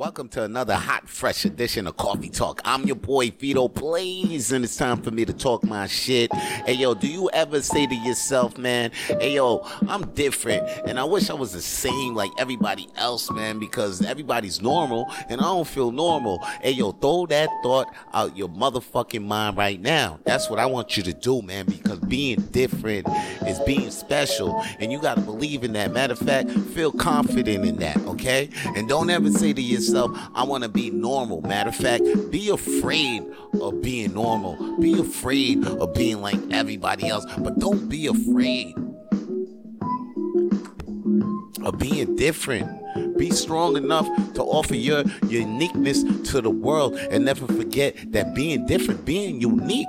Welcome to another hot, fresh edition of Coffee Talk. I'm your boy Vito Blaze, and it's time for me to talk my shit. Hey yo, do you ever say to yourself, man, hey yo, I'm different, and I wish I was the same like everybody else, man, because everybody's normal, and I don't feel normal. Hey yo, throw that thought out your motherfucking mind right now. That's what I want you to do, man, because being different is being special, and you gotta believe in that. Matter of fact, feel confident in that, okay? And don't ever say to yourself, yourself, I want to be normal. Matter of fact, be afraid of being normal. Be afraid of being like everybody else, but don't be afraid of being different. Be strong enough to offer your uniqueness to the world and never forget that being different, being unique,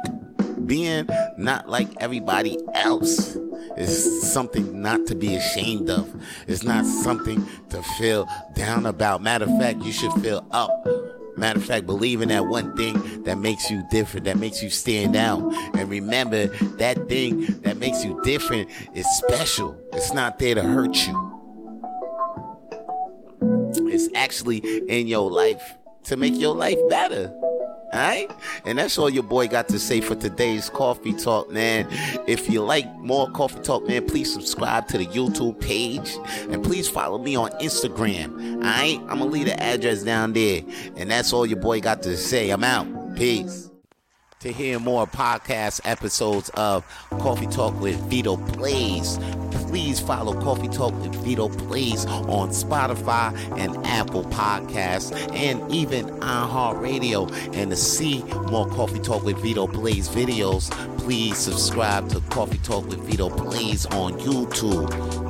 being not like everybody else is something not to be ashamed of. It's not something to feel down about. Matter of fact, you should feel up. Matter of fact, believe in that one thing that makes you different, that makes you stand out. And remember, that thing that makes you different is special. It's not there to hurt you. It's actually in your life to make your life better. Alright? And that's all your boy got to say for today's coffee talk, man. If you like more coffee talk, man, please subscribe to the YouTube page and please follow me on Instagram. Alright? I'm gonna leave the address down there. And that's all your boy got to say. I'm out. Peace. To hear more podcast episodes of Coffee Talk with Vito Blaze, please follow Coffee Talk with Vito Blaze on Spotify and Apple Podcasts and even iHeartRadio. And to see more Coffee Talk with Vito Blaze videos, please subscribe to Coffee Talk with Vito Blaze on YouTube.